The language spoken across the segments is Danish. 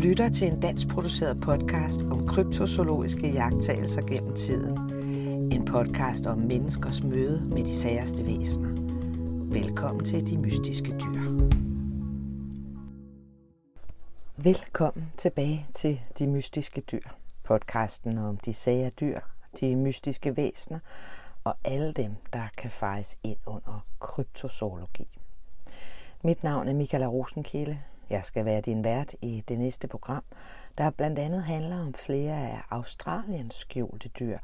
lytter til en dansk produceret podcast om kryptozoologiske jagttagelser gennem tiden. En podcast om menneskers møde med de særste væsener. Velkommen til De Mystiske Dyr. Velkommen tilbage til De Mystiske Dyr. Podcasten om de sære dyr, de mystiske væsener og alle dem, der kan fejes ind under kryptozoologi. Mit navn er Michaela Rosenkilde. Jeg skal være din vært i det næste program, der blandt andet handler om flere af Australiens skjulte dyr,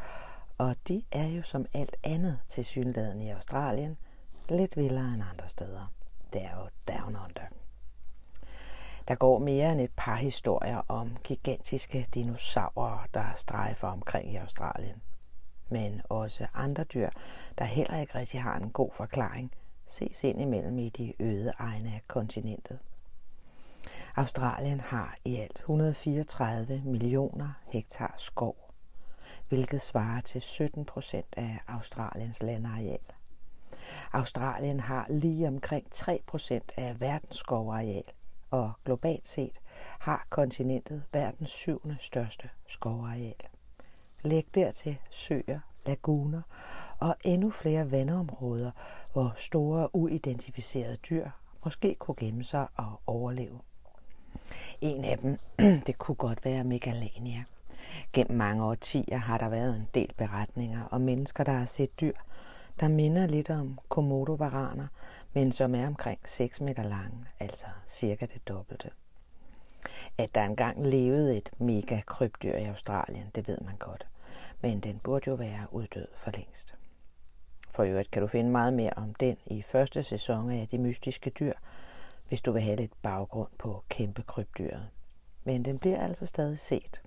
og de er jo som alt andet til synligheden i Australien lidt vildere end andre steder. Det er jo down under. Der går mere end et par historier om gigantiske dinosaurer, der strejfer omkring i Australien. Men også andre dyr, der heller ikke rigtig har en god forklaring, ses ind imellem i de øde egne af kontinentet. Australien har i alt 134 millioner hektar skov, hvilket svarer til 17 procent af Australiens landareal. Australien har lige omkring 3 procent af verdens skovareal, og globalt set har kontinentet verdens syvende største skovareal. Læg dertil søer, laguner og endnu flere vandområder, hvor store uidentificerede dyr måske kunne gemme sig og overleve. En af dem, det kunne godt være Megalania. Gennem mange årtier har der været en del beretninger om mennesker, der har set dyr, der minder lidt om komodovaraner, men som er omkring 6 meter lange, altså cirka det dobbelte. At der engang levede et mega krybdyr i Australien, det ved man godt, men den burde jo være uddød for længst. For øvrigt kan du finde meget mere om den i første sæson af De Mystiske Dyr, hvis du vil have lidt baggrund på kæmpe krybdyret. Men den bliver altså stadig set.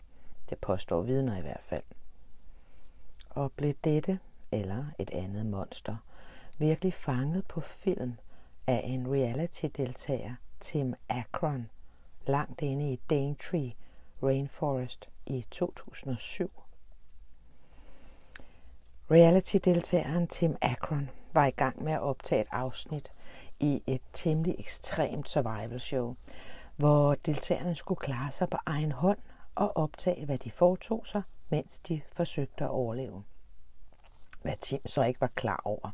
Det påstår vidner i hvert fald. Og blev dette eller et andet monster virkelig fanget på film af en reality-deltager, Tim Akron, langt inde i Daintree Rainforest i 2007. Reality-deltageren Tim Akron var i gang med at optage et afsnit i et temmelig ekstremt survival show, hvor deltagerne skulle klare sig på egen hånd og optage, hvad de foretog sig, mens de forsøgte at overleve. Hvad Tim så ikke var klar over,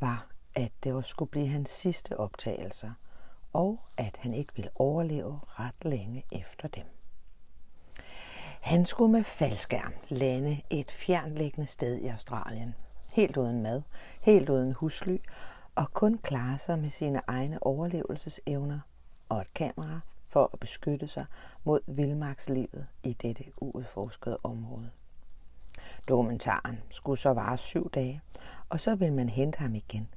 var, at det var skulle blive hans sidste optagelser, og at han ikke ville overleve ret længe efter dem. Han skulle med faldskærm lande et fjernliggende sted i Australien, helt uden mad, helt uden husly, og kun klare sig med sine egne overlevelsesevner og et kamera for at beskytte sig mod vildmarkslivet i dette uudforskede område. Dokumentaren skulle så vare syv dage, og så ville man hente ham igen.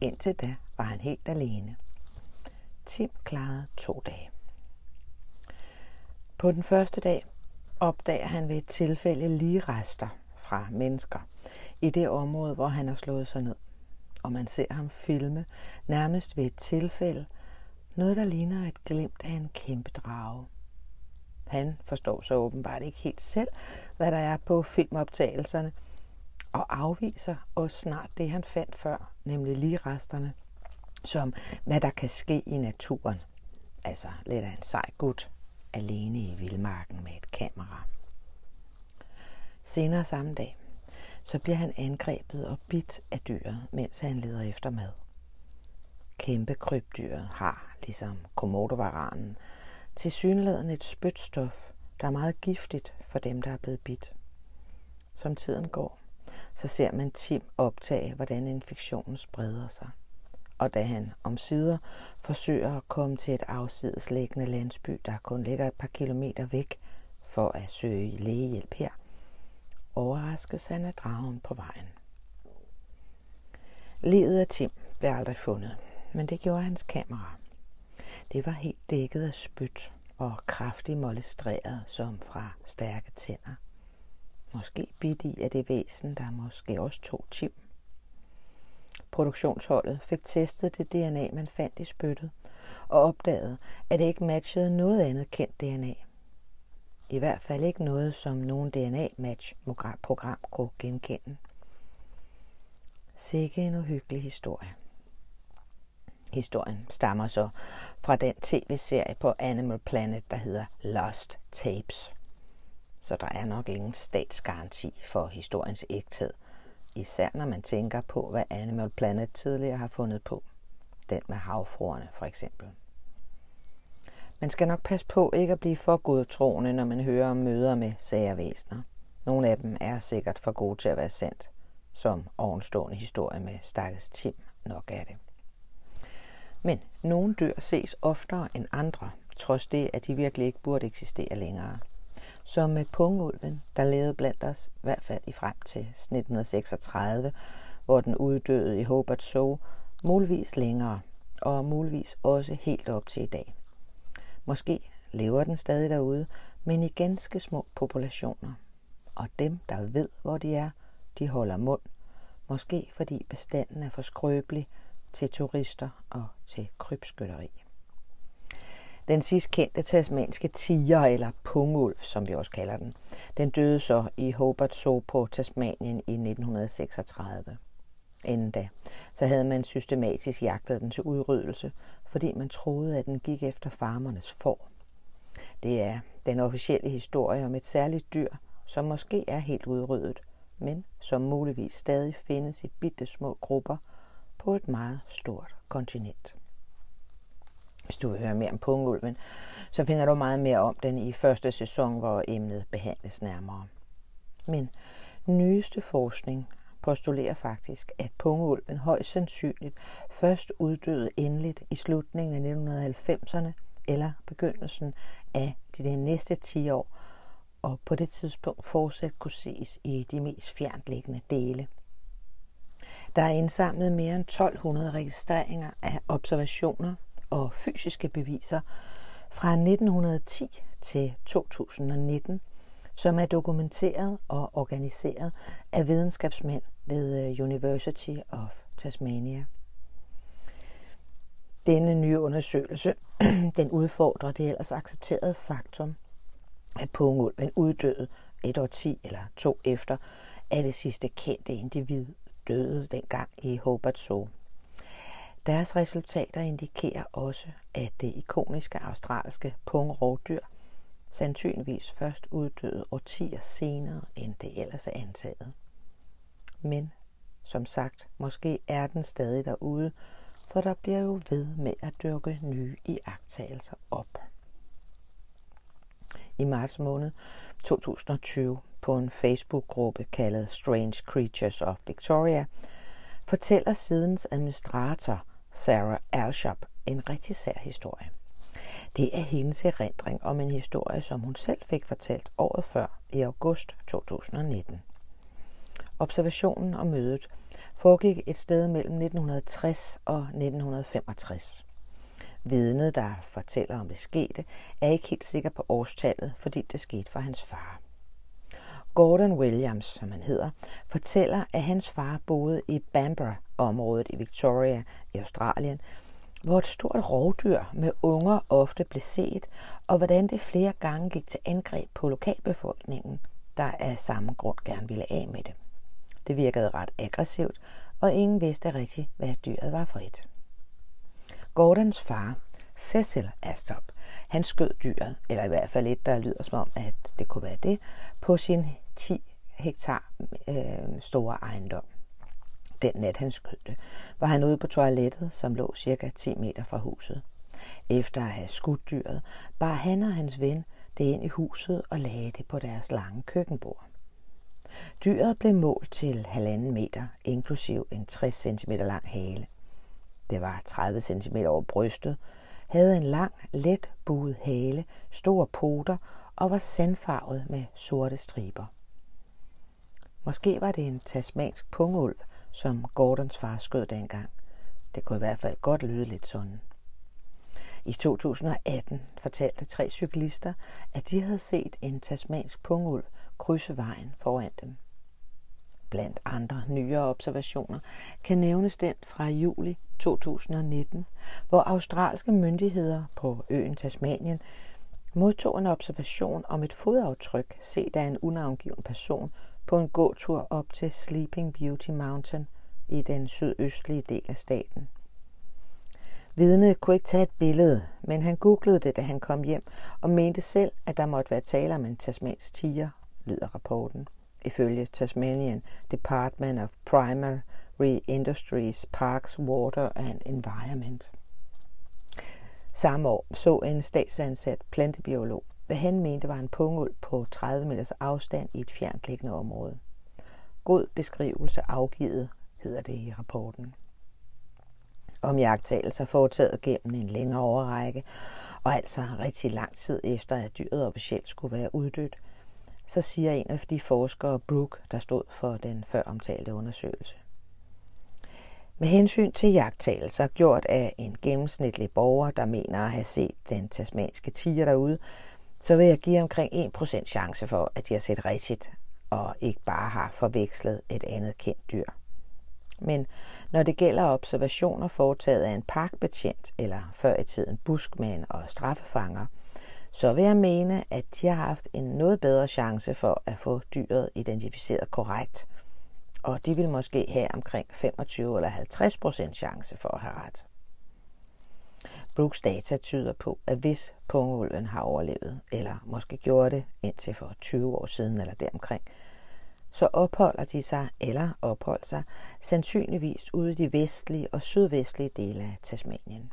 Indtil da var han helt alene. Tim klarede to dage. På den første dag opdager han ved et tilfælde lige rester fra mennesker i det område, hvor han har slået sig ned. Og man ser ham filme nærmest ved et tilfælde, noget der ligner et glimt af en kæmpe drage. Han forstår så åbenbart ikke helt selv, hvad der er på filmoptagelserne, og afviser også snart det, han fandt før, nemlig lige resterne, som hvad der kan ske i naturen. Altså lidt af en sej gut, alene i vildmarken med et kamera. Senere samme dag, så bliver han angrebet og bidt af dyret, mens han leder efter mad. Kæmpe krybdyret har, ligesom komodovaranen, til synligheden et spytstof, der er meget giftigt for dem, der er blevet bidt. Som tiden går, så ser man Tim optage, hvordan infektionen spreder sig. Og da han om sider forsøger at komme til et afsideslæggende landsby, der kun ligger et par kilometer væk, for at søge lægehjælp her, overraskes han af dragen på vejen. Ledet af Tim blev aldrig fundet, men det gjorde hans kamera. Det var helt dækket af spyt og kraftigt molestreret som fra stærke tænder. Måske bidt i af det væsen, der måske også tog Tim. Produktionsholdet fik testet det DNA, man fandt i spyttet, og opdagede, at det ikke matchede noget andet kendt DNA. I hvert fald ikke noget, som nogen DNA-match-program kunne genkende. Sikke en uhyggelig historie. Historien stammer så fra den tv-serie på Animal Planet, der hedder Lost Tapes. Så der er nok ingen statsgaranti for historiens ægthed, især når man tænker på, hvad Animal Planet tidligere har fundet på. Den med havfruerne for eksempel. Man skal nok passe på ikke at blive for godtroende, når man hører om møder med sagervæsener. Nogle af dem er sikkert for gode til at være sandt, som ovenstående historie med stakkels Tim nok er det. Men nogle dyr ses oftere end andre, trods det, at de virkelig ikke burde eksistere længere. Som med pungulven, der levede blandt os, i hvert fald i frem til 1936, hvor den uddøde i Hobart Zoo, muligvis længere, og muligvis også helt op til i dag. Måske lever den stadig derude, men i ganske små populationer. Og dem, der ved, hvor de er, de holder mund. Måske fordi bestanden er for skrøbelig til turister og til krybskytteri. Den sidst kendte tasmanske tiger, eller pungulv, som vi også kalder den, den døde så i Hobart Zoo på Tasmanien i 1936. Inden da, så havde man systematisk jagtet den til udryddelse, fordi man troede, at den gik efter farmernes får. Det er den officielle historie om et særligt dyr, som måske er helt udryddet, men som muligvis stadig findes i bitte små grupper på et meget stort kontinent. Hvis du vil høre mere om pungulven, så finder du meget mere om den i første sæson, hvor emnet behandles nærmere. Men nyeste forskning postulerer faktisk, at pungeulven højst sandsynligt først uddøde endeligt i slutningen af 1990'erne eller begyndelsen af de næste 10 år, og på det tidspunkt fortsat kunne ses i de mest fjerntliggende dele. Der er indsamlet mere end 1200 registreringer af observationer og fysiske beviser fra 1910 til 2019, som er dokumenteret og organiseret af videnskabsmænd ved øh, University of Tasmania. Denne nye undersøgelse den udfordrer det ellers accepterede faktum, at pungulven uddøde et år ti eller to efter, at det sidste kendte individ døde dengang i Hobart Zoo. Deres resultater indikerer også, at det ikoniske australske pungrovdyr sandsynligvis først uddøde årtier senere, end det ellers er antaget. Men som sagt, måske er den stadig derude, for der bliver jo ved med at dyrke nye iagttagelser op. I marts måned 2020 på en Facebook-gruppe kaldet Strange Creatures of Victoria, fortæller sidens administrator Sarah Alshop en rigtig sær historie. Det er hendes erindring om en historie, som hun selv fik fortalt året før i august 2019. Observationen og mødet foregik et sted mellem 1960 og 1965. Vidnet, der fortæller om det skete, er ikke helt sikker på årstallet, fordi det skete for hans far. Gordon Williams, som han hedder, fortæller, at hans far boede i Bambara-området i Victoria i Australien, hvor et stort rovdyr med unger ofte blev set, og hvordan det flere gange gik til angreb på lokalbefolkningen, der af samme grund gerne ville af med det. Det virkede ret aggressivt, og ingen vidste rigtigt, hvad dyret var for et. Gordons far, Cecil Astrop, han skød dyret, eller i hvert fald et, der lyder som om, at det kunne være det, på sin 10 hektar øh, store ejendom. Den nat han skød det, var han ude på toilettet, som lå cirka 10 meter fra huset. Efter at have skudt dyret, bar han og hans ven det ind i huset og lagde det på deres lange køkkenbord. Dyret blev målt til halvanden meter, inklusiv en 60 cm lang hale. Det var 30 cm over brystet, havde en lang, let buet hale, store poter og var sandfarvet med sorte striber. Måske var det en tasmansk pungulv, som Gordons far skød dengang. Det kunne i hvert fald godt lyde lidt sådan. I 2018 fortalte tre cyklister, at de havde set en tasmansk pungulv krydse vejen foran dem. Blandt andre nyere observationer kan nævnes den fra juli 2019, hvor australske myndigheder på øen Tasmanien modtog en observation om et fodaftryk set af en unavngiven person på en gåtur op til Sleeping Beauty Mountain i den sydøstlige del af staten. Vidnet kunne ikke tage et billede, men han googlede det, da han kom hjem, og mente selv, at der måtte være tale om en tasmansk tiger, lyder rapporten. Ifølge Tasmanian Department of Primary Industries, Parks, Water and Environment. Samme år så en statsansat plantebiolog, hvad han mente var en pungul på 30 meters afstand i et fjerntliggende område. God beskrivelse afgivet, hedder det i rapporten. Om jagttagelser foretaget gennem en længere overrække, og altså rigtig lang tid efter, at dyret officielt skulle være uddødt, så siger en af de forskere, Brooke, der stod for den før omtalte undersøgelse. Med hensyn til jagttagelser gjort af en gennemsnitlig borger, der mener at have set den tasmanske tiger derude, så vil jeg give omkring 1% chance for, at de har set rigtigt og ikke bare har forvekslet et andet kendt dyr. Men når det gælder observationer foretaget af en parkbetjent eller før i tiden buskmand og straffefanger, så vil jeg mene, at de har haft en noget bedre chance for at få dyret identificeret korrekt, og de vil måske have omkring 25 eller 50 procent chance for at have ret. Brooks data tyder på, at hvis pungulven har overlevet, eller måske gjorde det indtil for 20 år siden eller deromkring, så opholder de sig eller opholder sig sandsynligvis ude i de vestlige og sydvestlige dele af Tasmanien.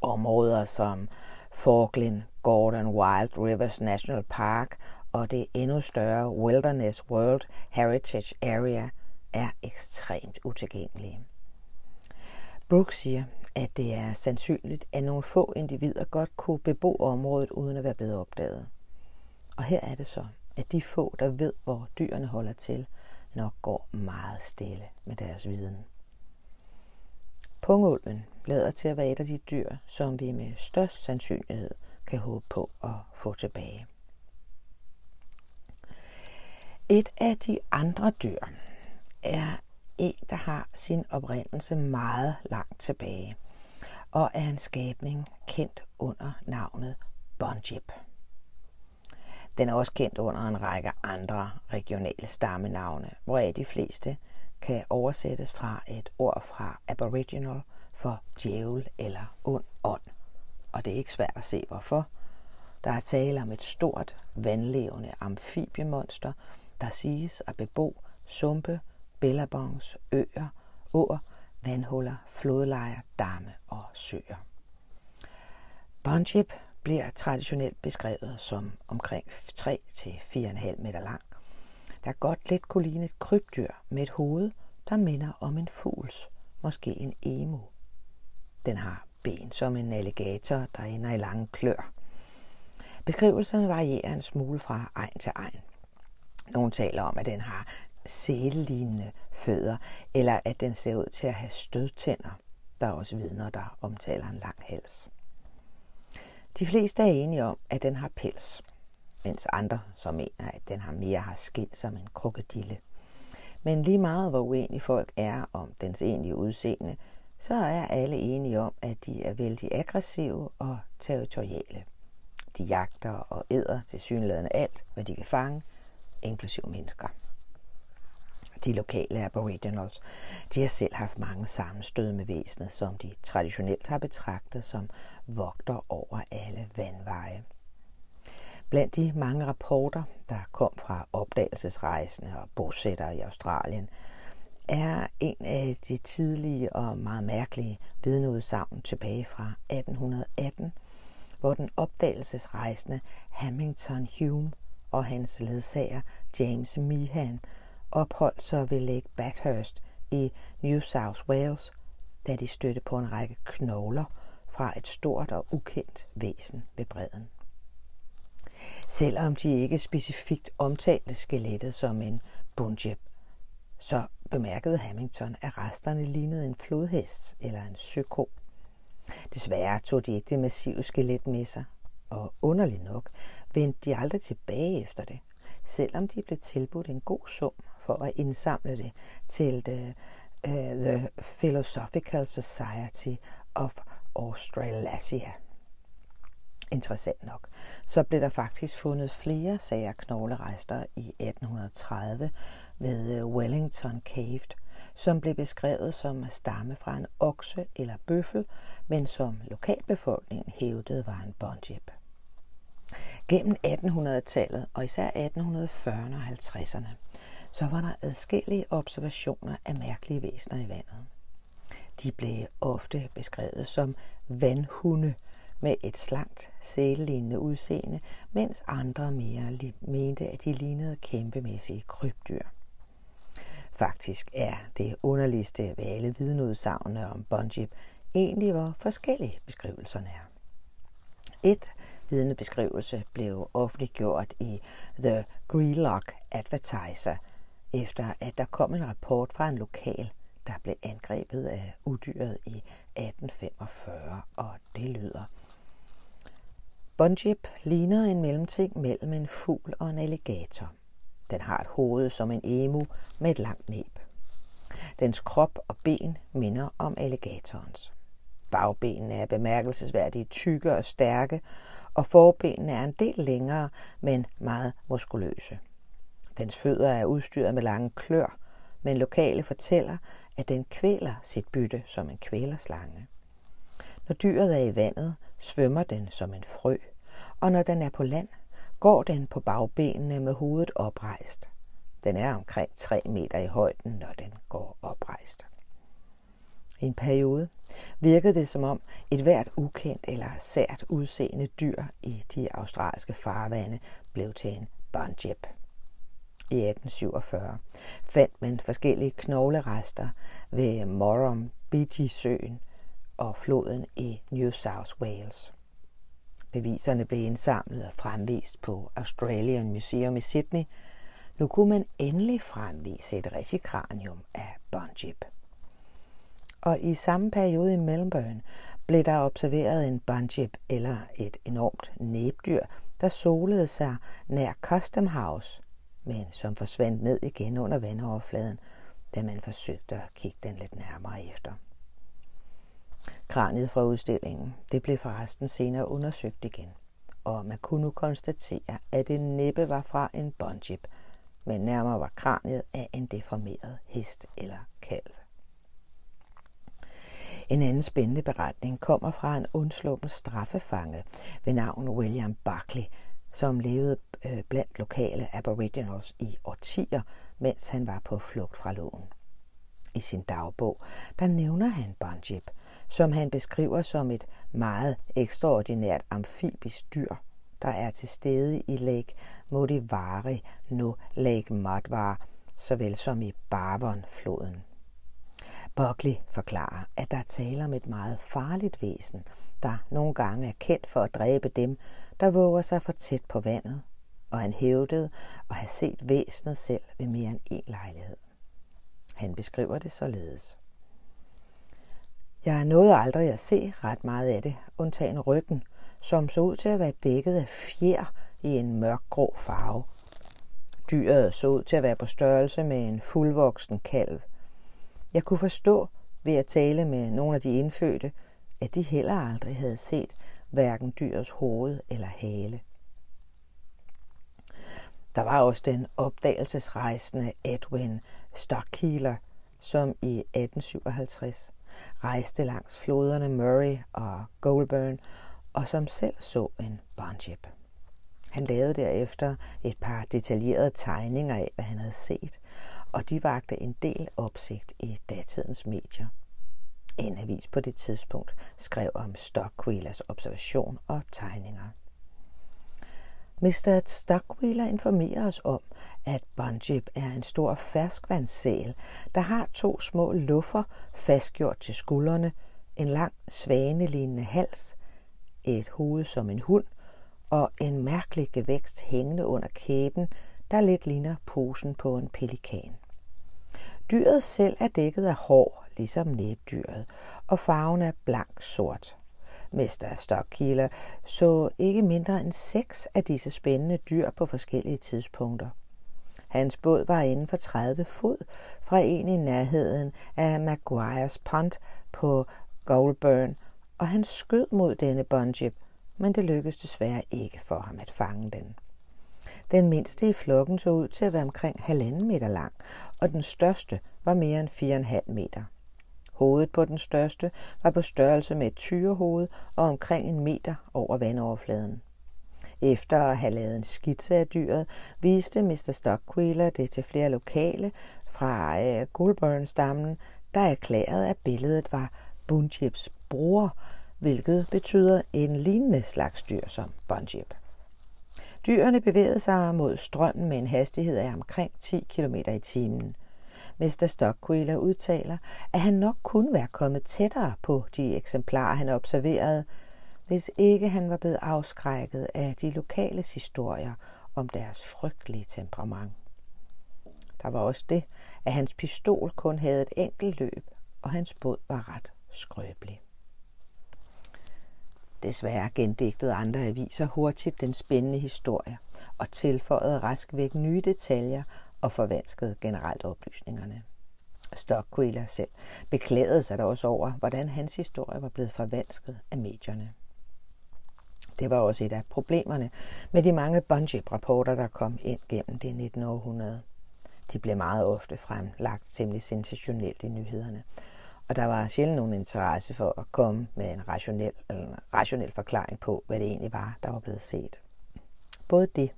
Områder som Falkland, Gordon Wild Rivers National Park og det endnu større Wilderness World Heritage Area er ekstremt utilgængelige. Brooks siger, at det er sandsynligt, at nogle få individer godt kunne bebo området uden at være blevet opdaget. Og her er det så, at de få, der ved, hvor dyrene holder til, nok går meget stille med deres viden. Pungulven lader til at være et af de dyr, som vi med størst sandsynlighed kan håbe på at få tilbage. Et af de andre dyr er en, der har sin oprindelse meget langt tilbage, og er en skabning kendt under navnet Bonjip. Den er også kendt under en række andre regionale stammenavne, hvoraf de fleste kan oversættes fra et ord fra Aboriginal for djævel eller ond ånd. Og det er ikke svært at se hvorfor. Der er tale om et stort, vandlevende amfibiemonster, der siges at bebo sumpe, bellabongs, øer, åer, vandhuller, flodlejer, damme og søer. Bonship bliver traditionelt beskrevet som omkring 3-4,5 meter lang, der godt lidt kunne ligne et krybdyr med et hoved, der minder om en fugls, måske en emu. Den har ben som en alligator, der ender i lange klør. Beskrivelserne varierer en smule fra egen til egen. Nogle taler om, at den har sælelignende fødder, eller at den ser ud til at have stødtænder. Der er også vidner, der omtaler en lang hals. De fleste er enige om, at den har pels, mens andre så mener, at den har mere har skin som en krokodille. Men lige meget hvor uenige folk er om dens egentlige udseende, så er alle enige om, at de er vældig aggressive og territoriale. De jagter og æder til synligheden alt, hvad de kan fange, inklusive mennesker. De lokale aboriginals, de har selv haft mange sammenstød med væsenet, som de traditionelt har betragtet som vogter over alle vandveje. Blandt de mange rapporter, der kom fra opdagelsesrejsende og bosættere i Australien, er en af de tidlige og meget mærkelige vidneudsagn tilbage fra 1818, hvor den opdagelsesrejsende Hamilton Hume og hans ledsager James Meehan opholdt sig ved Lake Bathurst i New South Wales, da de stødte på en række knogler fra et stort og ukendt væsen ved bredden. Selvom de ikke specifikt omtalte skelettet som en bunjeb, så bemærkede Hamilton, at resterne lignede en flodhest eller en søko. Desværre tog de ikke det massive skelet med sig, og underligt nok vendte de aldrig tilbage efter det, selvom de blev tilbudt en god sum for at indsamle det til the, uh, the Philosophical Society of Australasia. Interessant nok, så blev der faktisk fundet flere sager knoglerester i 1830, ved øh, Wellington Cave, som blev beskrevet som at stamme fra en okse eller bøffel, men som lokalbefolkningen hævdede var en bondjeb. Gennem 1800-tallet og især 1840'erne og 50'erne, så var der adskillige observationer af mærkelige væsener i vandet. De blev ofte beskrevet som vandhunde med et slankt, sælelignende udseende, mens andre mere mente, at de lignede kæmpemæssige krybdyr. Faktisk er det underligste ved alle vidneudsagnene om Bonjib egentlig, hvor forskellige beskrivelserne er. Et vidnebeskrivelse blev offentliggjort i The Greelock Advertiser, efter at der kom en rapport fra en lokal, der blev angrebet af udyret i 1845, og det lyder. Bunjip ligner en mellemting mellem en fugl og en alligator. Den har et hoved som en emu med et langt næb. Dens krop og ben minder om alligatorens. Bagbenene er bemærkelsesværdigt tykke og stærke, og forbenene er en del længere, men meget muskuløse. Dens fødder er udstyret med lange klør, men lokale fortæller, at den kvæler sit bytte som en kvælerslange. Når dyret er i vandet, svømmer den som en frø, og når den er på land, går den på bagbenene med hovedet oprejst. Den er omkring 3 meter i højden, når den går oprejst. I en periode virkede det som om et hvert ukendt eller sært udseende dyr i de australske farvande blev til en bunjip. I 1847 fandt man forskellige knoglerester ved Morum søen og floden i New South Wales. Beviserne blev indsamlet og fremvist på Australian Museum i Sydney. Nu kunne man endelig fremvise et resikranium af Bunjip. Og i samme periode i Melbourne blev der observeret en Bonjib eller et enormt næbdyr, der solede sig nær Custom House, men som forsvandt ned igen under vandoverfladen, da man forsøgte at kigge den lidt nærmere efter. Kraniet fra udstillingen, det blev forresten senere undersøgt igen, og man kunne nu konstatere, at det næppe var fra en bonjib, men nærmere var kraniet af en deformeret hest eller kalv. En anden spændende beretning kommer fra en undsluppen straffefange ved navn William Buckley, som levede øh, blandt lokale aboriginals i årtier, mens han var på flugt fra loven. I sin dagbog, der nævner han Banjib, som han beskriver som et meget ekstraordinært amfibisk dyr, der er til stede i Lake Modivari, nu Lake Madvar, såvel som i Barvon-floden. Buckley forklarer, at der taler om et meget farligt væsen, der nogle gange er kendt for at dræbe dem, der våger sig for tæt på vandet, og han hævdede at have set væsenet selv ved mere end en lejlighed. Han beskriver det således. Jeg nåede aldrig at se ret meget af det, undtagen ryggen, som så ud til at være dækket af fjer i en mørkgrå farve. Dyret så ud til at være på størrelse med en fuldvoksen kalv. Jeg kunne forstå ved at tale med nogle af de indfødte, at de heller aldrig havde set hverken dyrets hoved eller hale. Der var også den opdagelsesrejsende Edwin Starkheeler, som i 1857 rejste langs floderne Murray og Goulburn, og som selv så en barnship. Han lavede derefter et par detaljerede tegninger af, hvad han havde set, og de vagte en del opsigt i datidens medier. En avis på det tidspunkt skrev om Stockwheelers observation og tegninger. Mr. Stockwheeler informerer os om, at Bonjib er en stor ferskvandssæl, der har to små luffer fastgjort til skuldrene, en lang svanelignende hals, et hoved som en hund og en mærkelig gevækst hængende under kæben, der lidt ligner posen på en pelikan. Dyret selv er dækket af hår, ligesom næbdyret, og farven er blank sort. Mester Stockkiller så ikke mindre end seks af disse spændende dyr på forskellige tidspunkter. Hans båd var inden for 30 fod fra en i nærheden af Maguires Pond på Goulburn, og han skød mod denne bungee, men det lykkedes desværre ikke for ham at fange den. Den mindste i flokken så ud til at være omkring halvanden meter lang, og den største var mere end 4,5 meter. Hovedet på den største var på størrelse med et tyrehoved og omkring en meter over vandoverfladen. Efter at have lavet en skitse af dyret, viste Mr. Stockwheeler det til flere lokale fra øh, Goulburn-stammen, der erklærede, at billedet var Bunjips bror, hvilket betyder en lignende slags dyr som Bunjip. Dyrene bevægede sig mod strømmen med en hastighed af omkring 10 km i timen. Mr. Stockwheeler udtaler, at han nok kunne være kommet tættere på de eksemplarer, han observerede, hvis ikke han var blevet afskrækket af de lokales historier om deres frygtelige temperament. Der var også det, at hans pistol kun havde et enkelt løb, og hans båd var ret skrøbelig. Desværre gendigtede andre aviser hurtigt den spændende historie og tilføjede rask væk nye detaljer og forvanskede generelt oplysningerne. Stockwheeler selv beklagede sig da også over, hvordan hans historie var blevet forvansket af medierne. Det var også et af problemerne med de mange Bungee-rapporter, der kom ind gennem det 19. århundrede. De blev meget ofte fremlagt temmelig sensationelt i nyhederne, og der var sjældent nogen interesse for at komme med en rationel, en rationel forklaring på, hvad det egentlig var, der var blevet set. Både det,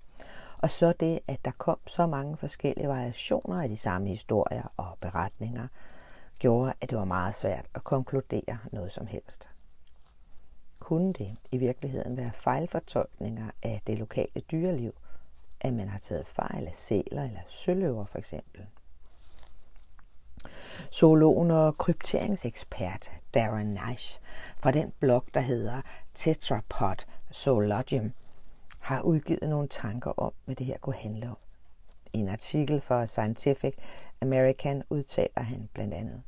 og så det, at der kom så mange forskellige variationer af de samme historier og beretninger, gjorde, at det var meget svært at konkludere noget som helst. Kunne det i virkeligheden være fejlfortolkninger af det lokale dyreliv, at man har taget fejl af sæler eller søløver for eksempel? Zoologen og krypteringsekspert Darren Nash fra den blog, der hedder Tetrapod Zoologium, har udgivet nogle tanker om, hvad det her kunne handle om. I en artikel for Scientific American udtaler han blandt andet.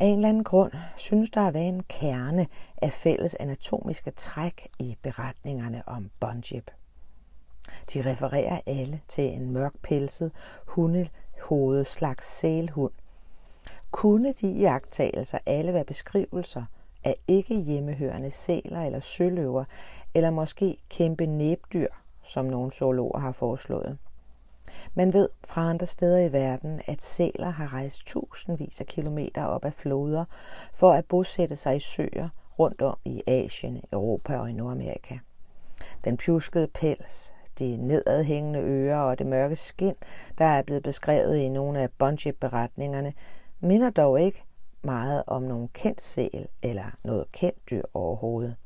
Af en eller anden grund synes der at være en kerne af fælles anatomiske træk i beretningerne om Bunjip. De refererer alle til en mørkpelset hundehovedet slags sælhund. Kunne de iagttagelser alle være beskrivelser af ikke hjemmehørende sæler eller søløver, eller måske kæmpe næbdyr, som nogle zoologer har foreslået? Man ved fra andre steder i verden, at sæler har rejst tusindvis af kilometer op ad floder for at bosætte sig i søer rundt om i Asien, Europa og i Nordamerika. Den pjuskede pels, de nedadhængende ører og det mørke skin, der er blevet beskrevet i nogle af Bunjip-beretningerne, minder dog ikke meget om nogen kendt sæl eller noget kendt dyr overhovedet.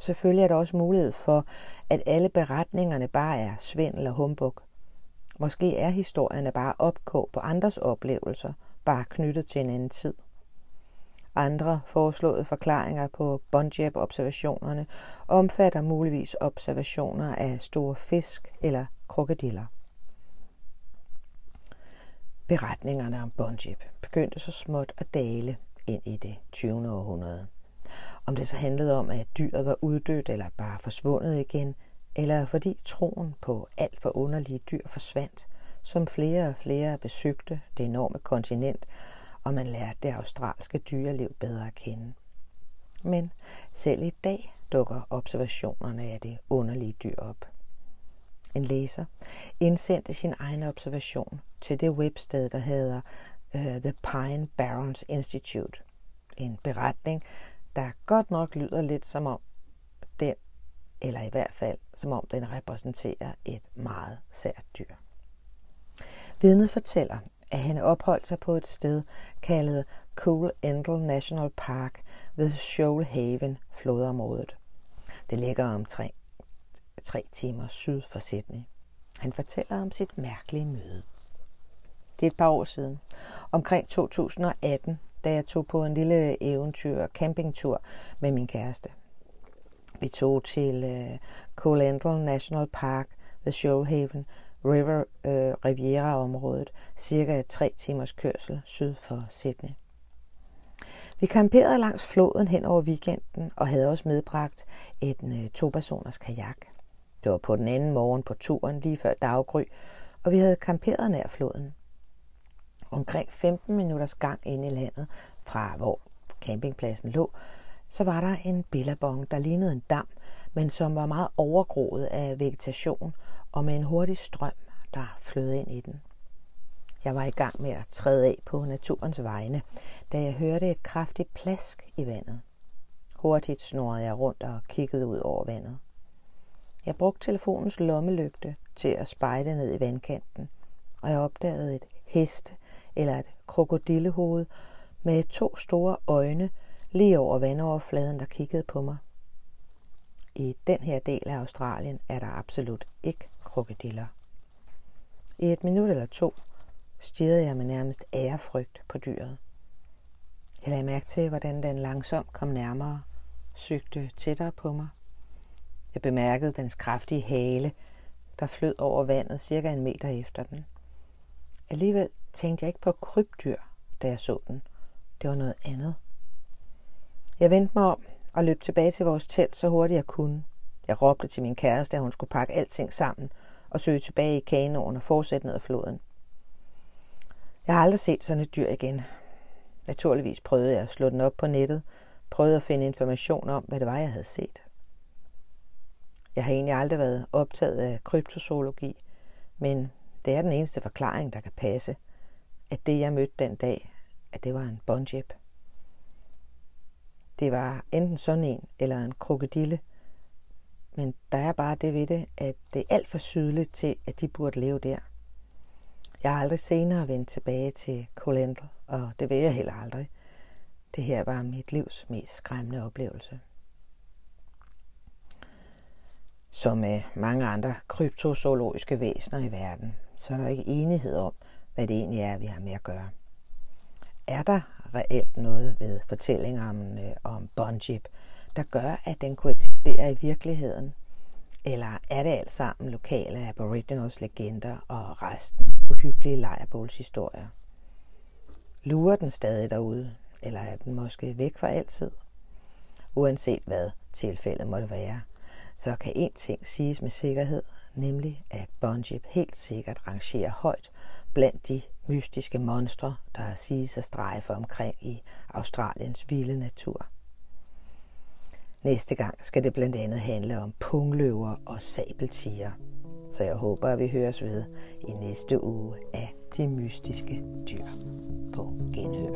Selvfølgelig er der også mulighed for, at alle beretningerne bare er svindel og humbug. Måske er historierne bare opkog på andres oplevelser, bare knyttet til en anden tid. Andre foreslåede forklaringer på Bunjab-observationerne omfatter muligvis observationer af store fisk eller krokodiller. Beretningerne om Bunjab begyndte så småt at dale ind i det 20. århundrede. Om det så handlede om, at dyret var uddødt eller bare forsvundet igen, eller fordi troen på alt for underlige dyr forsvandt, som flere og flere besøgte det enorme kontinent, og man lærte det australske dyreliv bedre at kende. Men selv i dag dukker observationerne af det underlige dyr op. En læser indsendte sin egen observation til det websted, der hedder uh, The Pine Barrens Institute. En beretning, der godt nok lyder lidt som om den eller i hvert fald som om den repræsenterer et meget sært dyr. Vidnet fortæller, at han opholdt sig på et sted kaldet Cool Endel National Park ved Shoal Haven, flodområdet. Det ligger omkring tre timer syd for Sydney. Han fortæller om sit mærkelige møde. Det er et par år siden, omkring 2018, da jeg tog på en lille eventyr campingtur med min kæreste. Vi tog til øh, Colandral National Park ved Shoalhaven River øh, Riviera-området, cirka tre timers kørsel syd for Sydney. Vi kamperede langs floden hen over weekenden og havde også medbragt en øh, to-personers kajak. Det var på den anden morgen på turen lige før daggry, og vi havde kamperet nær floden. Omkring 15 minutters gang ind i landet fra hvor campingpladsen lå, så var der en billabong, der lignede en dam men som var meget overgroet af vegetation og med en hurtig strøm, der flød ind i den. Jeg var i gang med at træde af på naturens vegne, da jeg hørte et kraftigt plask i vandet. Hurtigt snorede jeg rundt og kiggede ud over vandet. Jeg brugte telefonens lommelygte til at spejde ned i vandkanten, og jeg opdagede et heste eller et krokodillehoved med to store øjne lige over vandoverfladen, der kiggede på mig. I den her del af Australien er der absolut ikke krokodiller. I et minut eller to stirrede jeg med nærmest ærefrygt på dyret. Jeg lagde mærke til, hvordan den langsomt kom nærmere, søgte tættere på mig. Jeg bemærkede dens kraftige hale, der flød over vandet cirka en meter efter den. Alligevel tænkte jeg ikke på krybdyr, da jeg så den. Det var noget andet. Jeg vendte mig om og løb tilbage til vores telt så hurtigt jeg kunne. Jeg råbte til min kæreste, at hun skulle pakke alting sammen og søge tilbage i kanoen og fortsætte ned ad floden. Jeg har aldrig set sådan et dyr igen. Naturligvis prøvede jeg at slå den op på nettet, prøvede at finde information om, hvad det var, jeg havde set. Jeg har egentlig aldrig været optaget af kryptozoologi, men det er den eneste forklaring, der kan passe, at det, jeg mødte den dag, at det var en bonjep. Det var enten sådan en eller en krokodille, men der er bare det ved det, at det er alt for sydligt til, at de burde leve der. Jeg har aldrig senere vendt tilbage til Kolendl, og det vil jeg heller aldrig. Det her var mit livs mest skræmmende oplevelse. Som med mange andre kryptozoologiske væsener i verden, så er der ikke enighed om, hvad det egentlig er, vi har med at gøre. Er der reelt noget ved fortællingerne om øh, Bonjib, der gør, at den kunne eksistere i virkeligheden? Eller er det alt sammen lokale aboriginals legender og resten uhyggelige lejrbålshistorier? Lurer den stadig derude, eller er den måske væk for altid? Uanset hvad tilfældet måtte være, så kan én ting siges med sikkerhed, nemlig at Bonjib helt sikkert rangerer højt blandt de mystiske monstre, der siges at strejfe omkring i Australiens vilde natur. Næste gang skal det blandt andet handle om pungløver og sabeltiger. Så jeg håber, at vi høres ved i næste uge af de mystiske dyr på genhør.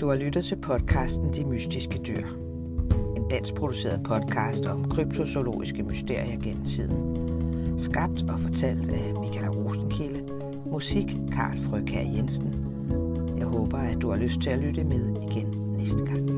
Du har lyttet til podcasten De Mystiske Dyr. En dansk produceret podcast om kryptozoologiske mysterier gennem tiden. Skabt og fortalt af Michael Rosenkilde. Musik Karl Frøkær Jensen. Håber, at du har lyst til at lytte med igen næste gang.